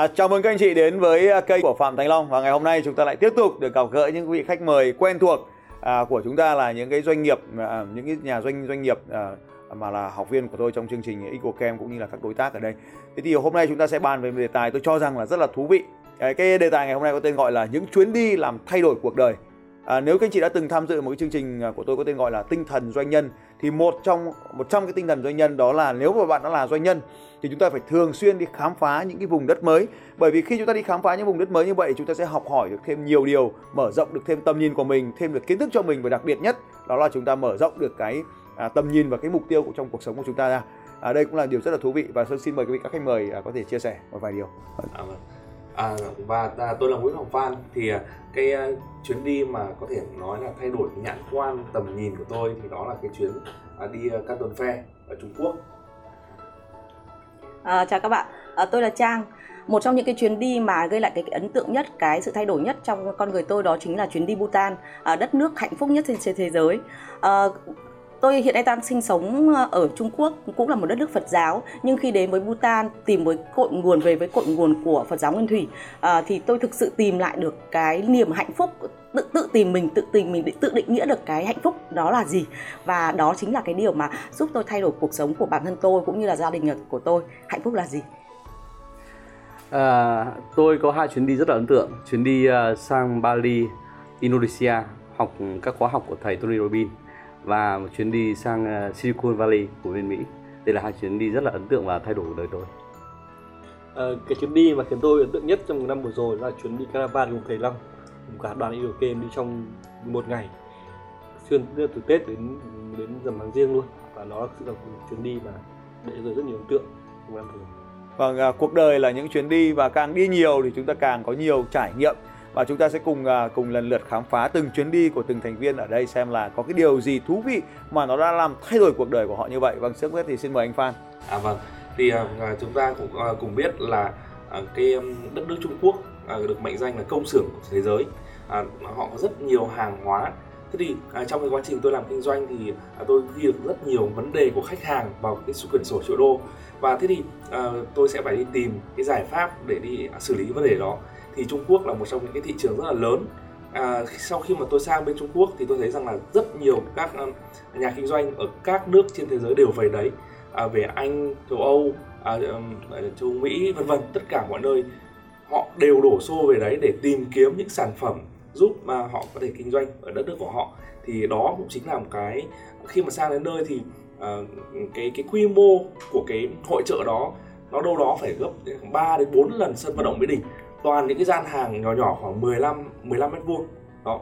À, chào mừng các anh chị đến với à, kênh của Phạm Thành Long và ngày hôm nay chúng ta lại tiếp tục được gặp gỡ những vị khách mời quen thuộc à, của chúng ta là những cái doanh nghiệp à, những cái nhà doanh doanh nghiệp à, mà là học viên của tôi trong chương trình EcoCam cũng như là các đối tác ở đây. Thế thì hôm nay chúng ta sẽ bàn về một đề tài tôi cho rằng là rất là thú vị. À, cái đề tài ngày hôm nay có tên gọi là những chuyến đi làm thay đổi cuộc đời. À, nếu các anh chị đã từng tham dự một cái chương trình à, của tôi có tên gọi là tinh thần doanh nhân thì một trong một trong cái tinh thần doanh nhân đó là nếu mà bạn đã là doanh nhân thì chúng ta phải thường xuyên đi khám phá những cái vùng đất mới. Bởi vì khi chúng ta đi khám phá những vùng đất mới như vậy chúng ta sẽ học hỏi được thêm nhiều điều mở rộng được thêm tầm nhìn của mình thêm được kiến thức cho mình và đặc biệt nhất đó là chúng ta mở rộng được cái à, tầm nhìn và cái mục tiêu của trong cuộc sống của chúng ta ra. À, đây cũng là điều rất là thú vị và xin mời quý vị các khách mời à, có thể chia sẻ một vài điều. À, vâng à, và à, tôi là Nguyễn Hoàng Phan thì à, cái à, chuyến đi mà có thể nói là thay đổi nhãn quan tầm nhìn của tôi thì đó là cái chuyến à, đi uh, Canton Fair ở Trung Quốc À, chào các bạn, à, tôi là Trang. Một trong những cái chuyến đi mà gây lại cái, cái ấn tượng nhất, cái sự thay đổi nhất trong con người tôi đó chính là chuyến đi Bhutan, à, đất nước hạnh phúc nhất trên thế giới. À, tôi hiện nay đang sinh sống ờ, ở Trung Quốc cũng là một đất nước Phật giáo. Nhưng khi đến với Bhutan tìm với cội nguồn về với cội nguồn của Phật giáo Nguyên Thủy à, thì tôi thực sự tìm lại được cái niềm hạnh phúc tự tự tìm mình tự tìm mình tự định nghĩa được cái hạnh phúc đó là gì. Và đó chính là cái điều mà giúp tôi thay đổi cuộc sống của bản thân tôi cũng như là gia đình của tôi. Hạnh phúc là gì? À, tôi có hai chuyến đi rất là ấn tượng. Chuyến đi uh, sang Bali Indonesia học các khóa học của thầy Tony Robbins và một chuyến đi sang uh, Silicon Valley của bên Mỹ. Đây là hai chuyến đi rất là ấn tượng và thay đổi cuộc đời tôi. À, cái chuyến đi mà khiến tôi ấn tượng nhất trong năm vừa rồi là chuyến đi Caravan cùng thầy Long. Cả đoàn yêu game đi trong một ngày. Xuyên từ Tết đến đến dầm tháng riêng luôn. Và nó sự là một chuyến đi mà để rồi rất nhiều ấn tượng trong năm vừa Vâng, à, cuộc đời là những chuyến đi và càng đi nhiều thì chúng ta càng có nhiều trải nghiệm và chúng ta sẽ cùng à, cùng lần lượt khám phá từng chuyến đi của từng thành viên ở đây xem là có cái điều gì thú vị mà nó đã làm thay đổi cuộc đời của họ như vậy. Vâng, trước hết thì xin mời anh Phan. À vâng, thì uh, chúng ta cũng uh, cùng biết là uh, cái um, đất nước Trung Quốc uh, được mệnh danh là công xưởng của thế giới. Uh, họ có rất nhiều hàng hóa. Thế thì à, trong cái quá trình tôi làm kinh doanh thì à, tôi ghi được rất nhiều vấn đề của khách hàng vào cái quyển sổ triệu đô. Và thế thì à, tôi sẽ phải đi tìm cái giải pháp để đi xử lý vấn đề đó thì Trung Quốc là một trong những cái thị trường rất là lớn. À, sau khi mà tôi sang bên Trung Quốc thì tôi thấy rằng là rất nhiều các um, nhà kinh doanh ở các nước trên thế giới đều về đấy. À, về Anh, châu Âu, à, um, à, châu Mỹ vân vân tất cả mọi nơi họ đều đổ xô về đấy để tìm kiếm những sản phẩm giúp mà họ có thể kinh doanh ở đất nước của họ. Thì đó cũng chính là một cái khi mà sang đến nơi thì uh, cái cái quy mô của cái hội trợ đó nó đâu đó phải gấp 3 đến 4 lần sân vận động Mỹ Đình toàn những cái gian hàng nhỏ nhỏ khoảng 15 15 mét vuông. Đó.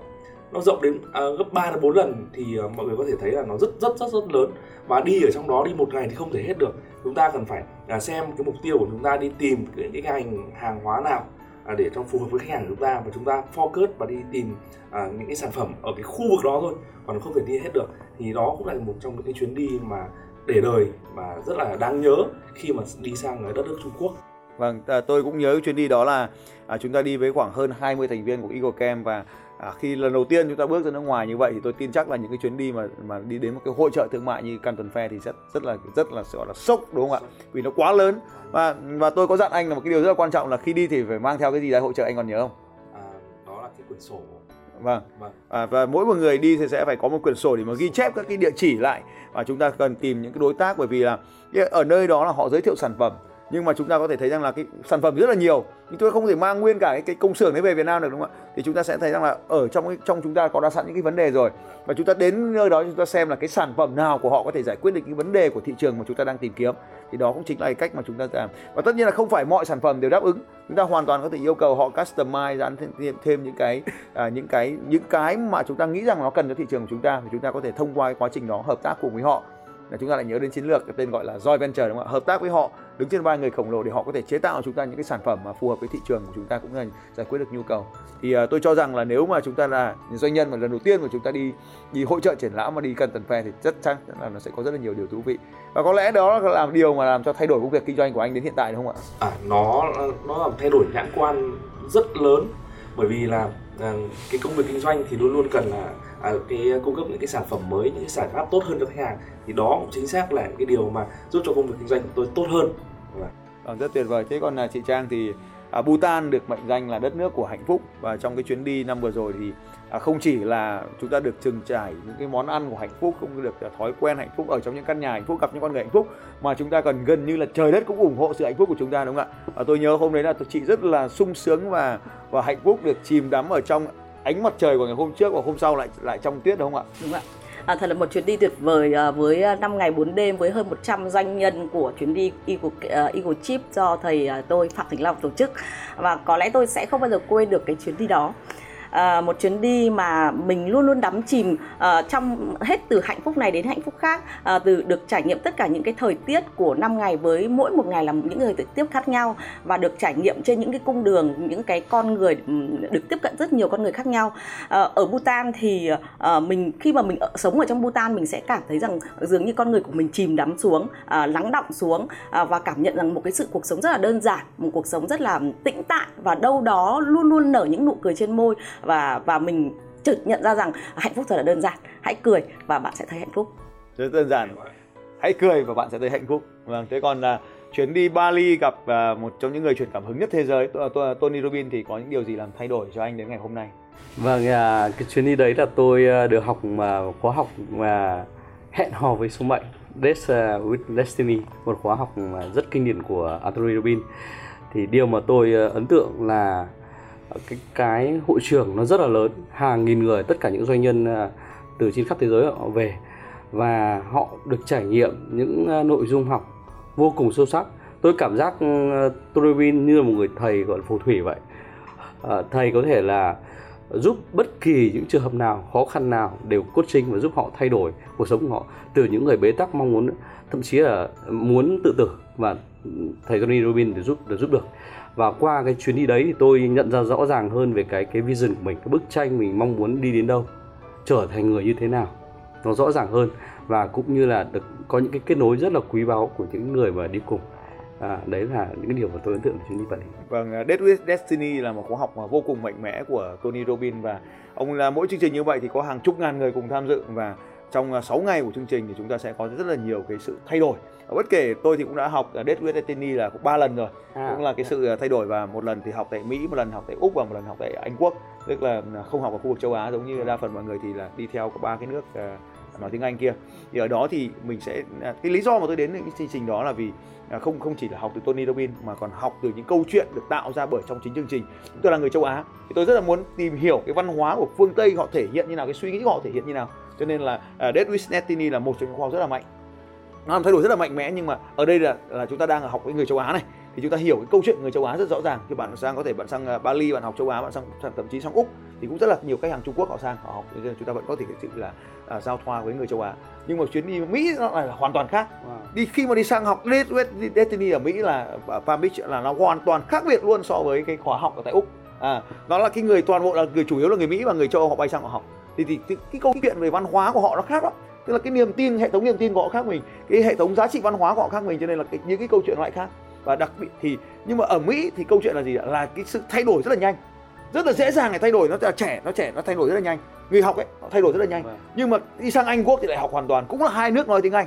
Nó rộng đến à, gấp 3 đến 4 lần thì à, mọi người có thể thấy là nó rất rất rất rất lớn. Và đi ở trong đó đi một ngày thì không thể hết được. Chúng ta cần phải à, xem cái mục tiêu của chúng ta đi tìm những cái hàng hàng hóa nào à, để trong phù hợp với khách hàng của chúng ta. Và chúng ta focus và đi tìm à, những cái sản phẩm ở cái khu vực đó thôi còn nó không thể đi hết được. Thì đó cũng là một trong những cái chuyến đi mà để đời và rất là đáng nhớ khi mà đi sang đất nước Trung Quốc. Vâng, tôi cũng nhớ chuyến đi đó là à, chúng ta đi với khoảng hơn 20 thành viên của Eagle Camp và à, khi lần đầu tiên chúng ta bước ra nước ngoài như vậy thì tôi tin chắc là những cái chuyến đi mà mà đi đến một cái hội trợ thương mại như Canton Fair thì rất rất là rất là gọi là sốc đúng không ạ? Vì nó quá lớn. Và và tôi có dặn anh là một cái điều rất là quan trọng là khi đi thì phải mang theo cái gì ra hội trợ anh còn nhớ không? À, đó là cái quyển sổ. Vâng, vâng. À, và mỗi một người đi thì sẽ phải có một quyển sổ để mà ghi chép các cái địa chỉ lại. Và chúng ta cần tìm những cái đối tác bởi vì là ở nơi đó là họ giới thiệu sản phẩm nhưng mà chúng ta có thể thấy rằng là cái sản phẩm rất là nhiều nhưng tôi không thể mang nguyên cả cái, cái công xưởng đấy về Việt Nam được đúng không ạ thì chúng ta sẽ thấy rằng là ở trong trong chúng ta có đã sẵn những cái vấn đề rồi và chúng ta đến nơi đó chúng ta xem là cái sản phẩm nào của họ có thể giải quyết được những vấn đề của thị trường mà chúng ta đang tìm kiếm thì đó cũng chính là cái cách mà chúng ta làm và tất nhiên là không phải mọi sản phẩm đều đáp ứng chúng ta hoàn toàn có thể yêu cầu họ customize dán thêm, thêm những cái à, những cái những cái mà chúng ta nghĩ rằng nó cần cho thị trường của chúng ta thì chúng ta có thể thông qua cái quá trình đó hợp tác cùng với họ là chúng ta lại nhớ đến chiến lược cái tên gọi là Joy Venture đúng không ạ? Hợp tác với họ, đứng trên vai người khổng lồ để họ có thể chế tạo cho chúng ta những cái sản phẩm mà phù hợp với thị trường của chúng ta cũng là giải quyết được nhu cầu. Thì uh, tôi cho rằng là nếu mà chúng ta là doanh nhân mà lần đầu tiên mà chúng ta đi đi hội trợ triển lãm mà đi cần tần phe thì rất chắc là nó sẽ có rất là nhiều điều thú vị. Và có lẽ đó là làm điều mà làm cho thay đổi công việc kinh doanh của anh đến hiện tại đúng không ạ? À nó nó làm thay đổi nhãn quan rất lớn bởi vì là à, cái công việc kinh doanh thì luôn luôn cần là à, cái à, cung cấp những cái sản phẩm mới những cái giải pháp tốt hơn cho khách hàng. Thì đó cũng chính xác là cái điều mà giúp cho công việc kinh doanh của tôi tốt hơn. Vâng, vâng rất tuyệt vời. Thế còn là chị Trang thì à, Bhutan được mệnh danh là đất nước của hạnh phúc. Và trong cái chuyến đi năm vừa rồi thì à, không chỉ là chúng ta được trừng trải những cái món ăn của hạnh phúc cũng được à, thói quen hạnh phúc ở trong những căn nhà hạnh phúc gặp những con người hạnh phúc mà chúng ta còn gần như là trời đất cũng ủng hộ sự hạnh phúc của chúng ta đúng không ạ? À, tôi nhớ hôm đấy là chị rất là sung sướng và và hạnh phúc được chìm đắm ở trong ánh mặt trời của ngày hôm trước và hôm sau lại lại trong tuyết đúng không ạ? Đúng ạ. À, thật là một chuyến đi tuyệt vời à, với à, 5 ngày 4 đêm với hơn 100 doanh nhân của chuyến đi Eagle, uh, Eagle Chip do thầy uh, tôi Phạm Thành Long tổ chức. Và có lẽ tôi sẽ không bao giờ quên được cái chuyến đi đó uh, một chuyến đi mà mình luôn luôn đắm chìm uh, trong hết từ hạnh phúc này đến hạnh phúc khác uh, từ được trải nghiệm tất cả những cái thời tiết của năm ngày với mỗi một ngày là những người thời tiết khác nhau và được trải nghiệm trên những cái cung đường những cái con người được tiếp cận rất nhiều con người khác nhau. Uh, ở Bhutan thì uh, mình khi mà mình ở, sống ở trong Bhutan mình sẽ cảm thấy rằng dường như con người của mình chìm đắm xuống uh, lắng động xuống uh, và cảm nhận rằng một cái sự cuộc sống rất là đơn giản một cuộc sống rất là tĩnh tại và đâu đó luôn luôn nở những nụ cười trên môi và và mình chợt nhận ra rằng hạnh phúc thật là đơn giản. Hãy cười và bạn sẽ thấy hạnh phúc. Rất đơn giản. Hãy cười và bạn sẽ thấy hạnh phúc. Vâng thế còn là chuyến đi Bali gặp uh, một trong những người truyền cảm hứng nhất thế giới Tony Robbins thì có những điều gì làm thay đổi cho anh đến ngày hôm nay? Vâng à, cái chuyến đi đấy là tôi à, được học mà khóa học mà hẹn hò với số mệnh Days with Destiny một khóa học rất kinh điển của Anthony Robbins thì điều mà tôi à, ấn tượng là cái cái hội trường nó rất là lớn hàng nghìn người tất cả những doanh nhân à, từ trên khắp thế giới họ về. Và họ được trải nghiệm những à, nội dung học vô cùng sâu sắc. Tôi cảm giác uh, như là một người thầy gọi là phù thủy vậy. Ờ, thầy có thể là giúp bất kỳ những trường hợp nào khó khăn nào đều coaching và giúp họ thay đổi cuộc sống của họ từ những người bế tắc mong muốn thậm chí là muốn tự tử và thầy Tony Robbins để giúp để giúp được. Và qua cái chuyến đi đấy thì tôi nhận ra rõ ràng hơn về cái cái vision của mình cái bức tranh mình mong muốn đi đến đâu trở thành người như thế nào. Nó rõ ràng hơn và cũng như là được có những cái kết nối rất là quý báu của những người mà đi cùng. À, đấy là những điều mà tôi ấn tượng chuyến đi vậy Vâng, à, Dead with Destiny là một khóa học mà vô cùng mạnh mẽ của Tony Robbins và ông là mỗi chương trình như vậy thì có hàng chục ngàn người cùng tham dự và trong 6 uh, ngày của chương trình thì chúng ta sẽ có rất là nhiều cái sự thay đổi. Bất kể tôi thì cũng đã học ở Dead with Destiny là cũng ba lần rồi. À, cũng là cái sự thay đổi và một lần thì học tại Mỹ một lần học tại Úc và một lần học tại Anh Quốc. Tức là không học ở khu vực châu Á giống như đa phần mọi người thì là đi theo ba cái nước nói tiếng Anh kia. Thì ở đó thì mình sẽ à, cái lý do mà tôi đến cái chương trình đó là vì à, không không chỉ là học từ Tony Robbins mà còn học từ những câu chuyện được tạo ra bởi trong chính chương trình. Tôi là người châu Á thì tôi rất là muốn tìm hiểu cái văn hóa của phương Tây họ thể hiện như nào cái suy nghĩ của họ thể hiện như nào cho nên là uh, Dead with là một trong những khoa học rất là mạnh. Nó làm thay đổi rất là mạnh mẽ nhưng mà ở đây là là chúng ta đang học với người châu Á này. Thì chúng ta hiểu cái câu chuyện người châu Á rất rõ ràng. Khi bạn sang có thể bạn sang à, Bali bạn học châu Á bạn sang, sang thậm chí sang Úc thì cũng rất là nhiều khách hàng Trung Quốc họ sang họ học. Nên chúng ta vẫn có thể sự là uh, giao thoa với người châu Á. Nhưng mà chuyến đi Mỹ nó là hoàn toàn khác. Wow. đi khi mà đi sang học Destiny ở Mỹ là ở Palm Beach là nó hoàn toàn khác biệt luôn so với cái khóa học ở tại Úc. À, nó là cái người toàn bộ là người chủ yếu là người Mỹ và người châu Âu họ bay sang họ học thì, thì cái, cái câu chuyện về văn hóa của họ nó khác lắm. Tức là cái niềm tin hệ thống niềm tin của họ khác mình. Cái hệ thống giá trị văn hóa của họ khác mình cho nên là cái, những cái câu chuyện lại khác. Và đặc biệt thì nhưng mà ở Mỹ thì câu chuyện là gì là cái sự thay đổi rất là nhanh. Rất là dễ dàng để thay đổi nó là trẻ nó trẻ nó thay đổi rất là nhanh. Người học ấy nó thay đổi rất là nhanh. Vâng. nhưng mà đi sang Anh Quốc thì lại học hoàn toàn. Cũng là hai nước nói tiếng Anh.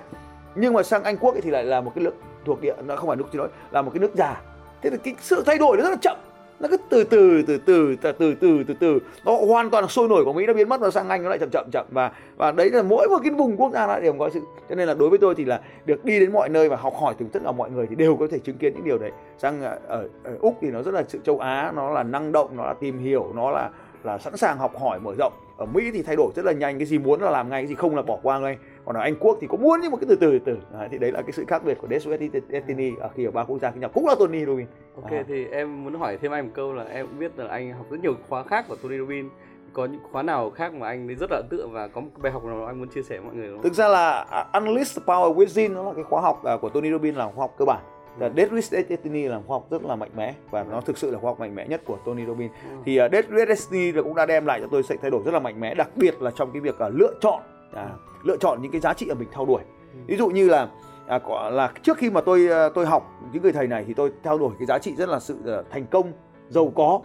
Nhưng mà sang Anh Quốc ấy thì lại là một cái nước thuộc địa nó không phải nước xin lỗi là một cái nước già. Thế thì cái sự thay đổi nó rất là chậm nó cứ từ từ từ từ từ từ từ từ từ. Nó hoàn toàn sôi nổi của mỹ nó biến mất và sang anh nó lại chậm chậm chậm. Và và đấy là mỗi một cái vùng quốc gia nó đều có sự cho nên là đối với tôi thì là được đi đến mọi nơi và học hỏi từ tất cả mọi người thì đều có thể chứng kiến những điều đấy. Sang ở, ở, ở úc thì nó rất là sự châu á nó là năng động nó là tìm hiểu nó là là sẵn sàng học hỏi mở rộng. Ở mỹ thì thay đổi rất là nhanh cái gì muốn là làm ngay cái gì không là bỏ qua ngay. Còn ở anh quốc thì có muốn nhưng mà cứ từ từ từ đấy, thì đấy là cái sự khác biệt của Death Destiny ở khi ở ba quốc gia khác nhau. Cũng là Tony Robbins. Ok À. thì em muốn hỏi thêm anh một câu là em cũng biết là anh học rất nhiều khóa khác của Tony Robbins có những khóa nào khác mà anh thấy rất là ấn tượng và có một bài học nào anh muốn chia sẻ với mọi người không? thực ra là uh, Unleash the Power Within nó là cái khóa học uh, của Tony Robbins là khóa học cơ bản Và Death Wish Destiny là khóa học rất là mạnh mẽ và nó thực sự là khóa học mạnh mẽ nhất của Tony Robbins. Thì uh, Death Wish Destiny là cũng đã đem lại cho tôi sự thay đổi rất là mạnh mẽ, đặc biệt là trong cái việc uh, lựa chọn à, lựa chọn những cái giá trị mà mình theo đuổi. Ví dụ như là à, có, là trước khi mà tôi uh, tôi học những người thầy này thì tôi theo đuổi cái giá trị rất là sự uh, thành công, giàu có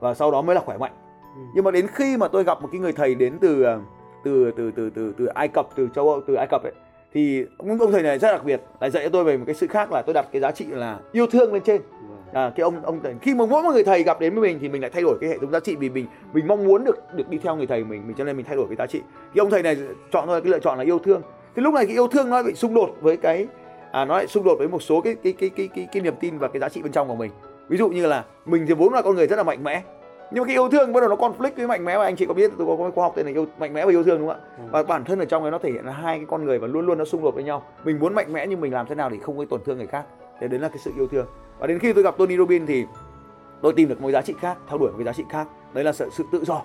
và sau đó mới là khỏe mạnh. Nhưng mà đến khi mà tôi gặp một cái người thầy đến từ uh, từ từ từ từ từ Ai Cập, từ châu Âu, từ Ai Cập ấy thì ông, ông thầy này rất đặc biệt lại dạy cho tôi về một cái sự khác là tôi đặt cái giá trị là yêu thương lên trên. À, cái ông ông thầy khi mà mỗi một người thầy gặp đến với mình thì mình lại thay đổi cái hệ thống giá trị vì mình mình mong muốn được được đi theo người thầy mình mình cho nên mình thay đổi cái giá trị. Cái ông thầy này chọn thôi cái lựa chọn là yêu thương thì lúc này cái yêu thương nó bị xung đột với cái à, nó lại xung đột với một số cái cái cái cái cái, cái niềm tin và cái giá trị bên trong của mình. Ví dụ như là mình thì vốn là con người rất là mạnh mẽ nhưng mà cái yêu thương bắt đầu nó conflict với mạnh mẽ và anh chị có biết tôi có cái khoa học tên là yêu mạnh mẽ và yêu thương đúng không ạ? Và bản thân ở trong đấy nó thể hiện là hai cái con người và luôn luôn nó xung đột với nhau. Mình muốn mạnh mẽ nhưng mình làm thế nào để không gây tổn thương người khác. Thế đấy là cái sự yêu thương. Và đến khi tôi gặp Tony Robbins thì tôi tìm được một giá trị khác theo đuổi một cái giá trị khác. Đấy là sự, sự tự do.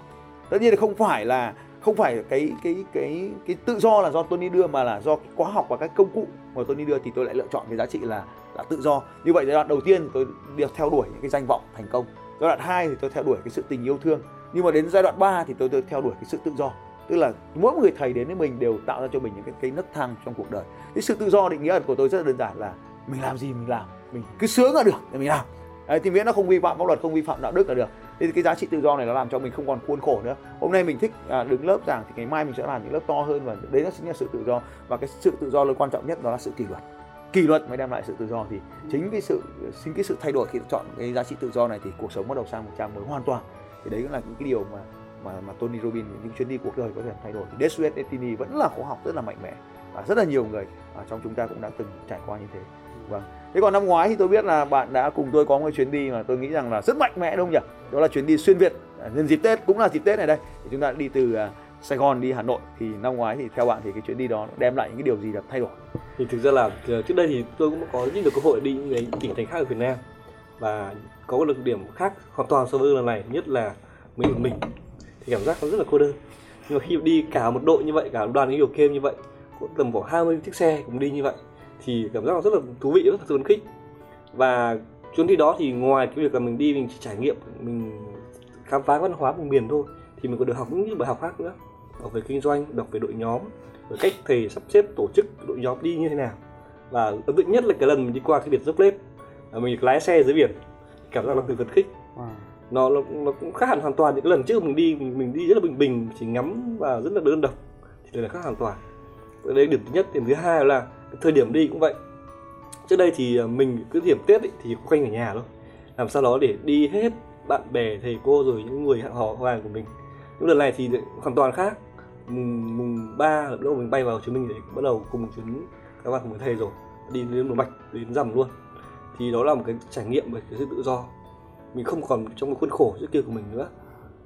Tất nhiên là không phải là không phải cái cái cái cái tự do là do Tony đưa mà là do khóa học và các công cụ mà Tony đưa thì tôi lại lựa chọn cái giá trị là là tự do. Như vậy giai đoạn đầu tiên tôi được theo đuổi những cái danh vọng thành công. Giai đoạn 2 thì tôi theo đuổi cái sự tình yêu thương. Nhưng mà đến giai đoạn 3 thì tôi, tôi theo đuổi cái sự tự do. Tức là mỗi người thầy đến với mình đều tạo ra cho mình những cái, cái nấc thang trong cuộc đời. Cái sự tự do định nghĩa của tôi rất là đơn giản là mình làm gì mình làm mình cứ sướng là được thì mình làm. Đấy, thì miễn nó không vi phạm pháp luật không vi phạm đạo đức là được thì cái giá trị tự do này nó làm cho mình không còn khuôn khổ nữa. Hôm nay mình thích à, đứng lớp giảng thì ngày mai mình sẽ làm những lớp to hơn và đấy nó chính là sự tự do. Và cái sự tự do lớn quan trọng nhất đó là sự kỷ luật. Kỷ luật mới đem lại sự tự do thì chính cái sự chính cái sự thay đổi khi chọn cái giá trị tự do này thì cuộc sống bắt đầu sang một trang mới hoàn toàn. Thì đấy cũng là những cái điều mà mà mà Tony Robbins những chuyến đi cuộc đời có thể thay đổi. Thì Death Destiny vẫn là khóa học rất là mạnh mẽ và rất là nhiều người à, trong chúng ta cũng đã từng trải qua như thế. Vâng thế còn năm ngoái thì tôi biết là bạn đã cùng tôi có một chuyến đi mà tôi nghĩ rằng là rất mạnh mẽ, đúng không nhỉ? Đó là chuyến đi xuyên Việt à, nhân dịp Tết, cũng là dịp Tết này đây. Thì chúng ta đi từ à, Sài Gòn đi Hà Nội. Thì năm ngoái thì theo bạn thì cái chuyến đi đó đem lại những cái điều gì là thay đổi? Thì thực ra là ờ, trước đây thì tôi cũng có rất nhiều cơ hội đi những cái tỉnh thành khác ở Việt Nam. Và có một lực điểm khác hoàn toàn so với lần này, nhất là mình một mình. Thì cảm giác nó rất là cô đơn. Nhưng mà khi đi cả một đội như vậy, cả một đoàn những điều game như vậy có tầm khoảng 20 chiếc xe cùng đi như vậy thì cảm giác nó rất là thú vị rất là phấn khích. Và chuyến đi đó thì ngoài cái việc là mình đi mình chỉ trải nghiệm mình khám phá văn hóa vùng miền thôi thì mình còn được học những bài học khác nữa. Học về kinh doanh đọc về đội nhóm về cách thầy sắp xếp tổ chức đội nhóm đi như thế nào. Và ấn tượng nhất là cái lần mình đi qua cái biển dốc lết là mình lái xe dưới biển. Cảm giác nó cực phấn khích. Nó, nó nó cũng khác hẳn hoàn toàn những cái lần trước mình đi mình, mình đi rất là bình bình chỉ ngắm và rất là đơn độc. Thì đây là khác hoàn toàn. Đây là điểm thứ nhất. Điểm thứ hai là cái thời điểm đi cũng vậy. Trước đây thì à, mình cứ điểm tết ấy, thì quanh ở nhà thôi. Làm sao đó để đi hết bạn bè thầy cô rồi những người họ hàng của mình. Những lần này thì hoàn toàn khác. Mùng mùng ba lúc mình bay vào chuyến mình để bắt đầu cùng chuyến các bạn cùng với thầy rồi. Đi đến một mạch đến rằm luôn. Thì đó là một cái trải nghiệm về cái sự tự do. Mình không còn trong cái khuôn khổ trước kia của mình nữa.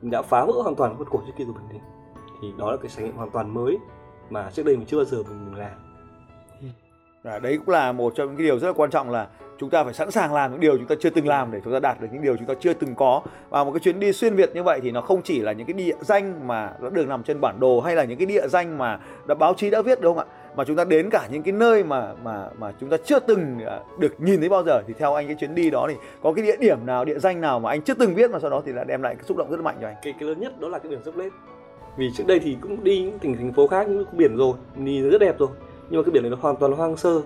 Mình đã phá vỡ hoàn toàn khuôn khổ trước kia của mình đi. Thì đó là cái trải nghiệm hoàn toàn mới mà trước đây mình chưa bao giờ mình làm. À, đấy cũng là một trong những cái điều rất là quan trọng là chúng ta phải sẵn sàng làm những điều chúng ta chưa từng làm để chúng ta đạt được những điều chúng ta chưa từng có. Và một cái chuyến đi xuyên Việt như vậy thì nó không chỉ là những cái địa danh mà nó được nằm trên bản đồ hay là những cái địa danh mà đã báo chí đã viết đúng không ạ? Mà chúng ta đến cả những cái nơi mà mà mà chúng ta chưa từng à, được nhìn thấy bao giờ. Thì theo anh cái chuyến đi đó thì có cái địa điểm nào địa danh nào mà anh chưa từng biết mà sau đó thì là đem lại cái xúc động rất là mạnh cho anh? Cái cái lớn nhất đó là cái biển dốc lết. Vì trước đây thì cũng đi những tỉnh thành phố khác những biển rồi nhìn rất đẹp rồi nhưng mà cái biển này nó hoàn toàn hoang sơ.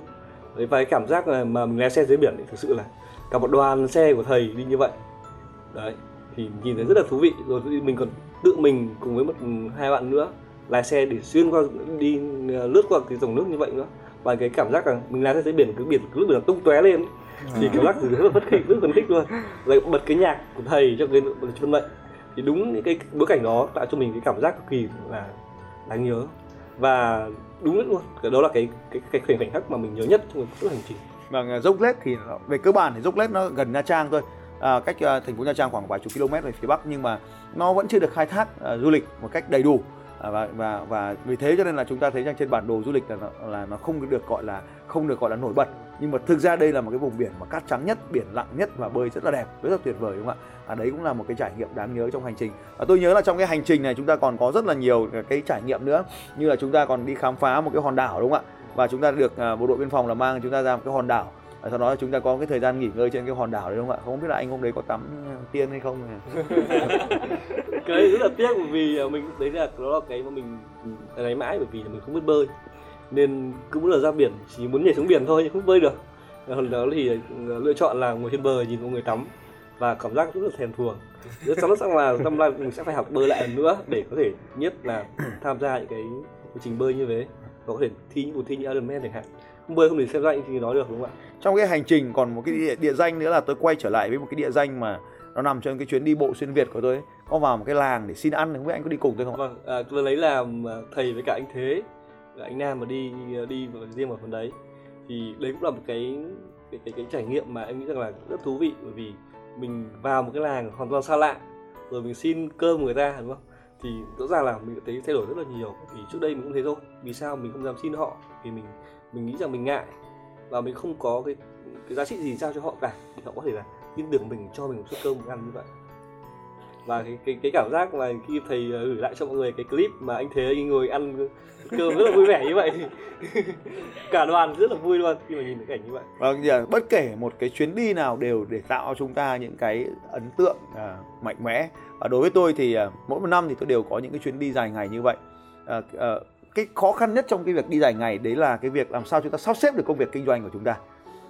Đấy, và cái cảm giác là mà mình lái xe dưới biển thì thực sự là cả một đoàn xe của thầy đi như vậy. Đấy thì nhìn thấy rất là thú vị. Rồi mình còn tự mình cùng với một hai bạn nữa lái xe để xuyên qua đi lướt qua cái dòng nước như vậy nữa. Và cái cảm giác là mình lái xe dưới biển cái biển nước biển tung tóe lên thì cảm giác rất là phấn khích rất phấn khích luôn. Lại bật cái nhạc của thầy cho cái chuyên mệnh thì đúng những cái bối cảnh đó tạo cho mình cái cảm giác cực kỳ là đáng nhớ và đúng luôn đó là cái cái cái khoảnh khắc mà mình nhớ nhất trong suốt hành trình. Vâng à, dốc lết thì về cơ bản thì dốc lết nó gần nha trang thôi. À, cách uh, thành phố nha trang khoảng vài chục km về phía bắc nhưng mà nó vẫn chưa được khai thác uh, du lịch một cách đầy đủ. À, và và và vì thế cho nên là chúng ta thấy rằng trên bản đồ du lịch là nó, là nó không được gọi là không được gọi là nổi bật. Nhưng mà thực ra đây là một cái vùng biển mà cát trắng nhất biển lặng nhất và bơi rất là đẹp rất là tuyệt vời đúng không ạ? À, đấy cũng là một cái trải nghiệm đáng nhớ trong hành trình. Và tôi nhớ là trong cái hành trình này chúng ta còn có rất là nhiều cái trải nghiệm nữa. Như là chúng ta còn đi khám phá một cái hòn đảo đúng không ạ? Và chúng ta được à, bộ đội biên phòng là mang chúng ta ra một cái hòn đảo. Và sau đó chúng ta có cái thời gian nghỉ ngơi trên cái hòn đảo đấy đúng không ạ? Không biết là anh hôm đấy có tắm à, tiên hay không? Cái rất là tiếc bởi vì à, mình đấy là đó là cái mà mình lấy mãi bởi vì là mình không biết bơi. Nên cứ mỗi lần ra biển chỉ muốn nhảy xuống biển thôi không bơi được. Lần đó thì lựa chọn là ngồi trên bờ nhìn mọi người tắm và cảm giác rất là thèm thuồng. Rất chắn rằng là năm nay mình sẽ phải học bơi lại lần nữa để có thể nhất là tham gia những cái quy trình bơi như thế. Và có thể thi những cuộc thi như Ironman chẳng hạn. Không bơi không thể xem danh thì nói được đúng không ạ? Trong cái hành trình còn một cái địa, địa danh nữa là tôi quay trở lại với một cái địa danh mà nó nằm trong cái chuyến đi bộ xuyên Việt của tôi ấy. có vào một cái làng để xin ăn không biết anh có đi cùng tôi không? Vâng, à, tôi lấy làm à, thầy với cả anh Thế, anh Nam mà đi đi riêng vào phần đấy. Thì đấy cũng là một cái cái, cái cái trải nghiệm mà em nghĩ rằng là rất thú vị. Bởi vì mình vào một cái làng hoàn toàn xa lạ, rồi mình xin cơm người ta, đúng không? Thì rõ ràng là mình thấy thay đổi rất là nhiều. Vì trước đây mình cũng thế thôi. Vì sao mình không dám xin họ? Vì mình mình nghĩ rằng mình ngại. Và mình không có cái cái giá trị gì giao cho họ cả. Thì họ có thể là tin tưởng mình, cho mình một suất cơm ăn như vậy và cái cái cái cảm giác mà khi thầy ờ, gửi lại cho mọi người cái clip mà anh thế anh ngồi ăn cơm rất là vui vẻ như vậy cả đoàn rất là vui luôn khi mà nhìn thấy cảnh như vậy. Vâng giờ bất kể một cái chuyến đi nào đều để tạo cho chúng ta những cái ấn tượng à, mạnh mẽ. Và đối với tôi thì à, mỗi một năm thì tôi đều có những cái chuyến đi dài ngày như vậy. À, à, cái khó khăn nhất trong cái việc đi dài ngày đấy là cái việc làm sao chúng ta sắp xếp được công việc kinh doanh của chúng ta.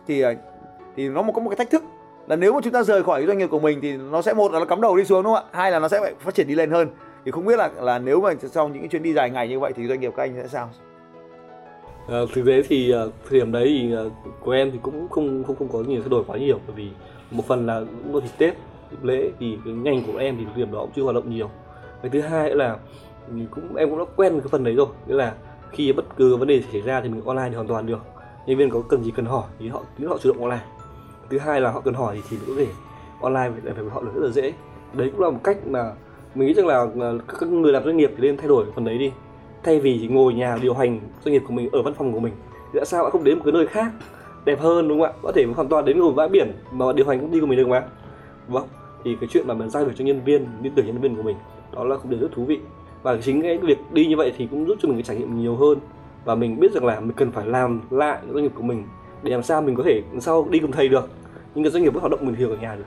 Thì à, thì nó có một cái thách thức là nếu mà chúng ta rời khỏi cái doanh nghiệp của mình thì nó sẽ một là nó cắm đầu đi xuống đúng không ạ? Hai là nó sẽ phải phát triển đi lên hơn. Thì không biết là là nếu mà sau những cái chuyến đi dài ngày như vậy thì doanh nghiệp các anh sẽ sao? À, thực tế thì ờ, thời điểm đấy thì ờ, của em thì cũng không không không có nhiều thay đổi quá nhiều. Bởi vì một phần là cũng có dịp tết dịp lễ thì cái ngành của em thì thời điểm đó cũng chưa hoạt động nhiều. Cái thứ hai là cũng em cũng đã quen cái phần đấy rồi. Nghĩa là khi bất cứ vấn đề xảy ra thì mình online thì hoàn toàn được. Nhân viên có cần gì cần hỏi thì họ thì họ chủ động online thứ hai là họ cần hỏi thì, thì có thể online để phải họ được rất là dễ. Đấy cũng là một cách mà mình nghĩ rằng là các người làm doanh nghiệp thì nên thay đổi phần đấy đi. Thay vì chỉ ngồi nhà điều hành doanh nghiệp của mình ở văn phòng của mình thì tại sao bạn không đến một cái nơi khác đẹp hơn đúng không ạ? Có thể hoàn toàn đến ngồi bãi biển mà điều hành công ty của mình được mà. Vâng thì cái chuyện mà mình giao được cho nhân viên tin tưởng nhân viên của mình đó là cũng điều rất thú vị. Và chính cái việc đi như vậy thì cũng giúp cho mình cái trải nghiệm nhiều hơn. Và mình biết rằng là mình cần phải làm lại doanh nghiệp của mình để làm sao mình có thể sau đi cùng thầy được nhưng cái doanh nghiệp vẫn hoạt động bình thường ở nhà được.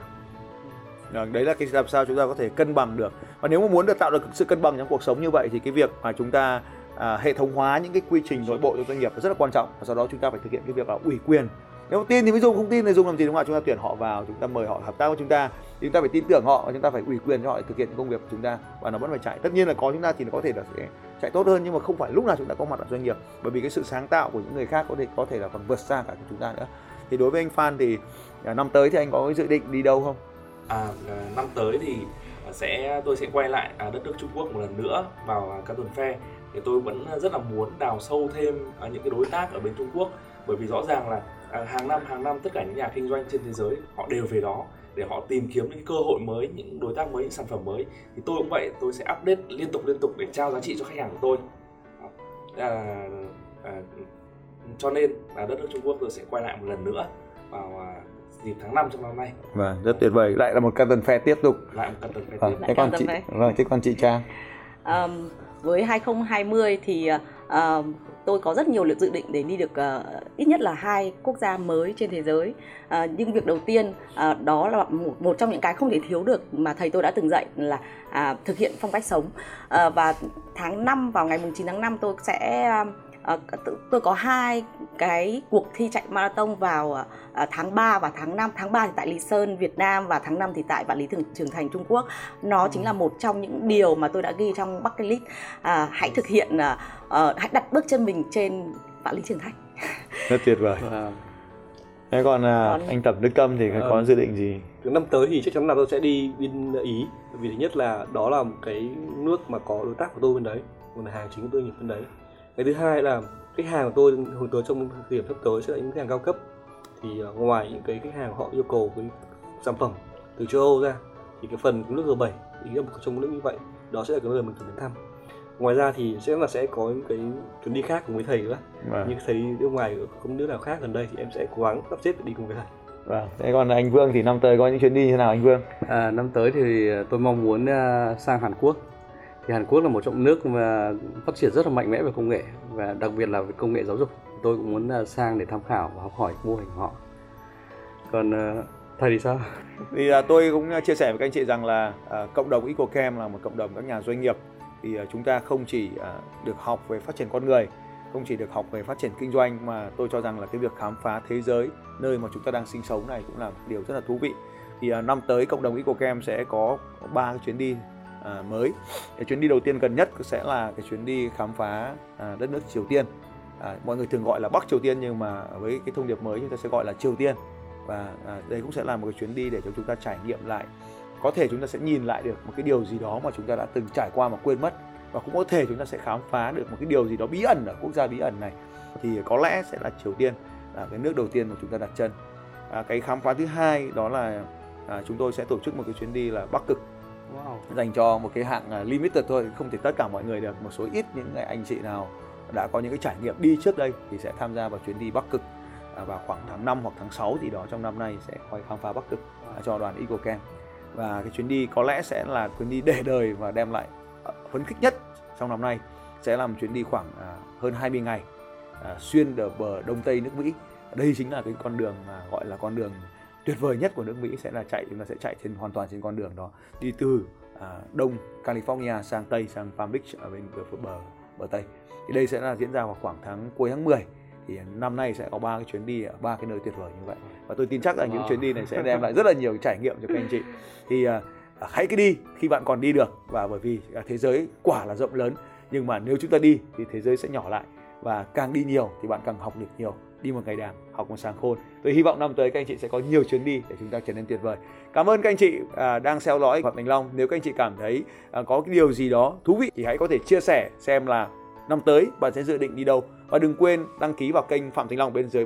Vâng, đấy là cái làm sao chúng ta có thể cân bằng được. Và nếu mà muốn được tạo được sự cân bằng trong cuộc sống như vậy thì cái việc mà chúng ta à, hệ thống hóa những cái quy trình nội bộ cho doanh nghiệp rất là quan trọng. Và sau đó chúng ta phải thực hiện cái việc là ủy quyền. Nếu tin thì mới dùng không tin thì dùng làm gì đúng không ạ? Chúng ta tuyển họ vào chúng ta mời họ hợp tác với chúng ta. Chúng ta phải tin tưởng họ và chúng ta phải ủy quyền cho họ để thực hiện công việc của chúng ta. Và nó vẫn phải chạy. Tất nhiên là có chúng ta thì nó có thể là sẽ chạy tốt hơn nhưng mà không phải lúc nào chúng ta có mặt ở doanh nghiệp. Bởi vì cái sự sáng tạo của những người khác có thể có thể là còn vượt xa cả chúng ta nữa thì đối với anh Phan thì à, năm tới thì anh có dự định đi đâu không? À, ờ, năm tới thì à, sẽ tôi sẽ quay lại à, đất nước Trung Quốc một lần nữa vào Can Tuần Phe. Thì tôi vẫn rất là muốn đào sâu thêm những cái đối tác ở bên Trung Quốc. Bởi vì rõ ràng là hàng năm hàng năm tất cả những nhà kinh doanh trên thế giới họ đều về đó để họ tìm kiếm những cơ hội mới những đối tác mới những sản phẩm mới. Thì tôi cũng vậy tôi sẽ update liên tục liên tục để trao giá trị cho khách hàng của tôi. À, à, cho nên là đất nước Trung Quốc tôi sẽ quay lại một lần nữa vào à, dịp tháng 5 trong năm nay. Vâng, rất tuyệt vời. Lại là một Canton Fair tiếp tục. Lại một Canton Fair vâng, tiếp. Thế còn chị, vâng, thế còn chị Trang. Um, với 2020 thì uh, tôi có rất nhiều dự định để đi được uh, ít nhất là hai quốc gia mới trên thế giới uh, nhưng việc đầu tiên uh, đó là một, một trong những cái không thể thiếu được mà thầy tôi đã từng dạy là uh, thực hiện phong cách sống uh, và tháng 5 vào ngày 9 tháng 5 tôi sẽ uh, À, tôi có hai cái cuộc thi chạy marathon vào à, tháng 3 và tháng 5 tháng 3 thì tại Lý Sơn Việt Nam và tháng 5 thì tại Vạn Lý Thường Trường Thành Trung Quốc. Nó chính là một trong những điều mà tôi đã ghi trong bucket list. À, hãy thực hiện à, à, hãy đặt bước chân mình trên Vạn Lý Trường Thành. Rất tuyệt vời. Wow. thế còn, à, Còn- anh tập đức tâm thì có dự định gì? năm tới thì chắc chắn là tôi sẽ đi bên Ý. Vì thứ nhất là đó là một cái nước mà có đối tác của tôi bên đấy nguồn hàng chính của tôi nhập bên đấy cái thứ hai là khách hàng của tôi hướng tới trong thời điểm sắp tới sẽ là những khách hàng cao cấp. Thì ờ, ngoài những cái khách hàng họ yêu cầu cái sản phẩm từ châu Âu ra thì cái phần của nước G7 ý là một trong nước như vậy đó sẽ là cái nơi mình cần đến thăm. Ngoài ra thì sẽ là sẽ có những cái chuyến đi khác cùng với thầy nữa. Vâng. những thầy nước ngoài ở không nước nào khác gần đây thì em sẽ cố gắng sắp xếp để đi cùng với thầy. Vâng thế còn anh Vương thì năm tới có những chuyến đi như nào anh Vương? À, năm tới thì tôi mong muốn à, sang Hàn Quốc. Thì Hàn Quốc là một trong nước mà phát triển rất là mạnh mẽ về công nghệ và đặc biệt là về công nghệ giáo dục. Tôi cũng muốn à, sang để tham khảo và học hỏi mô hình họ. Còn à, thầy thì sao? thì à, tôi cũng à, chia sẻ với các anh chị rằng là à, cộng đồng EcoCam là một cộng đồng các nhà doanh nghiệp thì à, chúng ta không chỉ à, được học về phát triển con người không chỉ được học về phát triển kinh doanh mà tôi cho rằng là cái việc khám phá thế giới nơi mà chúng ta đang sinh sống này cũng là một điều rất là thú vị thì à, năm tới cộng đồng EcoCam sẽ có ba chuyến đi à, mới. Cái chuyến đi đầu tiên gần nhất sẽ là cái chuyến đi khám phá à, đất nước Triều Tiên. À, mọi người thường gọi là Bắc Triều Tiên nhưng mà với cái thông điệp mới chúng ta sẽ gọi là Triều Tiên. Và à, đây cũng sẽ là một cái chuyến đi để cho chúng ta trải nghiệm lại. Có thể chúng ta sẽ nhìn lại được một cái điều gì đó mà chúng ta đã từng trải qua mà quên mất. Và cũng có thể chúng ta sẽ khám phá được một cái điều gì đó bí ẩn ở quốc gia bí ẩn này. Thì có lẽ sẽ là Triều Tiên là cái nước đầu tiên mà chúng ta đặt chân. À, cái khám phá thứ hai đó là à, chúng tôi sẽ tổ chức một cái chuyến đi là Bắc Cực. Wow. dành cho một cái hạng à, limited thôi, không thể tất cả mọi người được, một số ít những anh chị nào đã có những cái trải nghiệm đi trước đây thì sẽ tham gia vào chuyến đi Bắc Cực à, vào khoảng tháng 5 hoặc tháng 6 gì đó trong năm nay sẽ quay khám phá Bắc Cực à, cho đoàn EcoCamp và cái chuyến đi có lẽ sẽ là chuyến đi để đời và đem lại phấn khích nhất trong năm nay. Sẽ là một chuyến đi khoảng hơn 20 ngày xuyên bờ đông tây nước Mỹ. Đây chính là cái con đường mà gọi là con đường tuyệt vời nhất của nước Mỹ sẽ là chạy chúng ta sẽ chạy trên hoàn toàn trên con đường đó. Đi từ à, đông California sang tây sang Palm Beach ở bên bờ bờ, bờ tây. Thì đây sẽ là diễn ra vào khoảng tháng cuối tháng 10 thì năm nay sẽ có ba cái chuyến đi ở ba cái nơi tuyệt vời như vậy. Và tôi tin chắc rằng những chuyến đi này sẽ đem lại rất là nhiều trải nghiệm cho các anh chị. Thì à, à, hãy cứ đi khi bạn còn đi được. Và bởi vì à, thế giới quả là rộng lớn nhưng mà nếu chúng ta đi thì thế giới sẽ nhỏ lại. Và càng đi nhiều thì bạn càng học được nhiều đi một ngày đàng học một sáng khôn. Tôi hy vọng năm tới các anh chị sẽ có nhiều chuyến đi để chúng ta trở nên tuyệt vời. Cảm ơn các anh chị à, đang theo dõi Phạm Thành Long. Nếu các anh chị cảm thấy à, có cái điều gì đó thú vị thì hãy có thể chia sẻ xem là năm tới bạn sẽ dự định đi đâu. Và đừng quên đăng ký vào kênh Phạm Thành Long bên dưới.